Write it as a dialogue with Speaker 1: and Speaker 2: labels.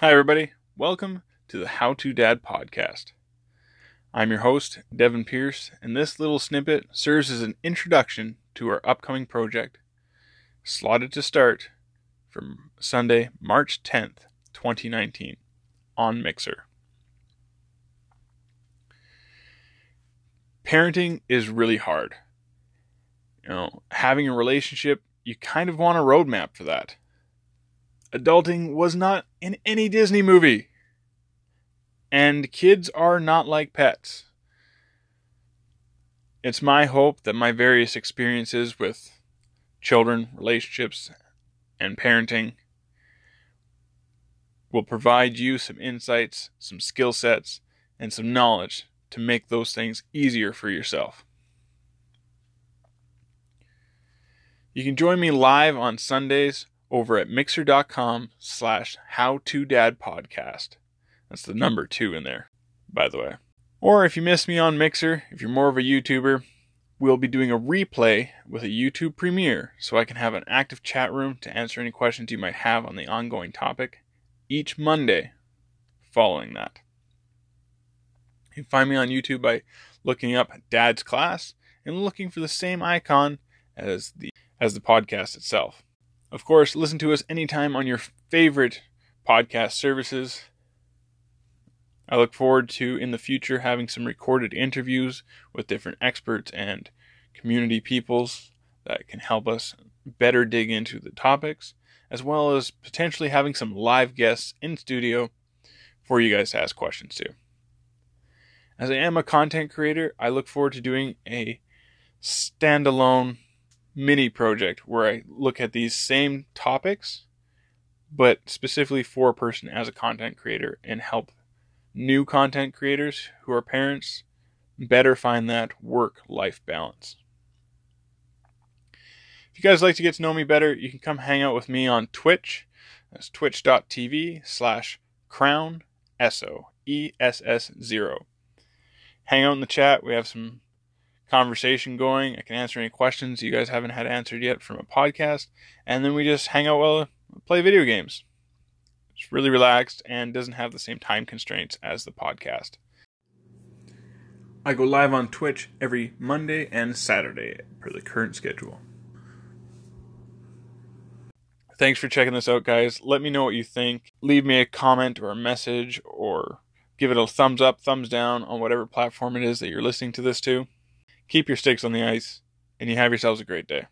Speaker 1: Hi, everybody. Welcome to the How to Dad podcast. I'm your host, Devin Pierce, and this little snippet serves as an introduction to our upcoming project, slotted to start from Sunday, March 10th, 2019, on Mixer. Parenting is really hard. You know, having a relationship, you kind of want a roadmap for that adulting was not in any Disney movie. And kids are not like pets. It's my hope that my various experiences with children, relationships, and parenting will provide you some insights, some skill sets, and some knowledge to make those things easier for yourself. You can join me live on Sundays over at mixer.com slash how to dad podcast. That's the number two in there, by the way. Or if you miss me on Mixer, if you're more of a YouTuber, we'll be doing a replay with a YouTube premiere so I can have an active chat room to answer any questions you might have on the ongoing topic each Monday following that. You can find me on YouTube by looking up Dad's Class and looking for the same icon as the as the podcast itself. Of course, listen to us anytime on your favorite podcast services. I look forward to in the future having some recorded interviews with different experts and community peoples that can help us better dig into the topics, as well as potentially having some live guests in studio for you guys to ask questions to. As I am a content creator, I look forward to doing a standalone mini project where I look at these same topics, but specifically for a person as a content creator and help new content creators who are parents better find that work life balance. If you guys like to get to know me better, you can come hang out with me on Twitch. That's twitch.tv slash crown S-O, E-S-S 0. Hang out in the chat. We have some conversation going. I can answer any questions you guys haven't had answered yet from a podcast. And then we just hang out while play video games. It's really relaxed and doesn't have the same time constraints as the podcast. I go live on Twitch every Monday and Saturday per the current schedule. Thanks for checking this out, guys. Let me know what you think. Leave me a comment or a message or give it a thumbs up, thumbs down on whatever platform it is that you're listening to this to keep your sticks on the ice, and you have yourselves a great day.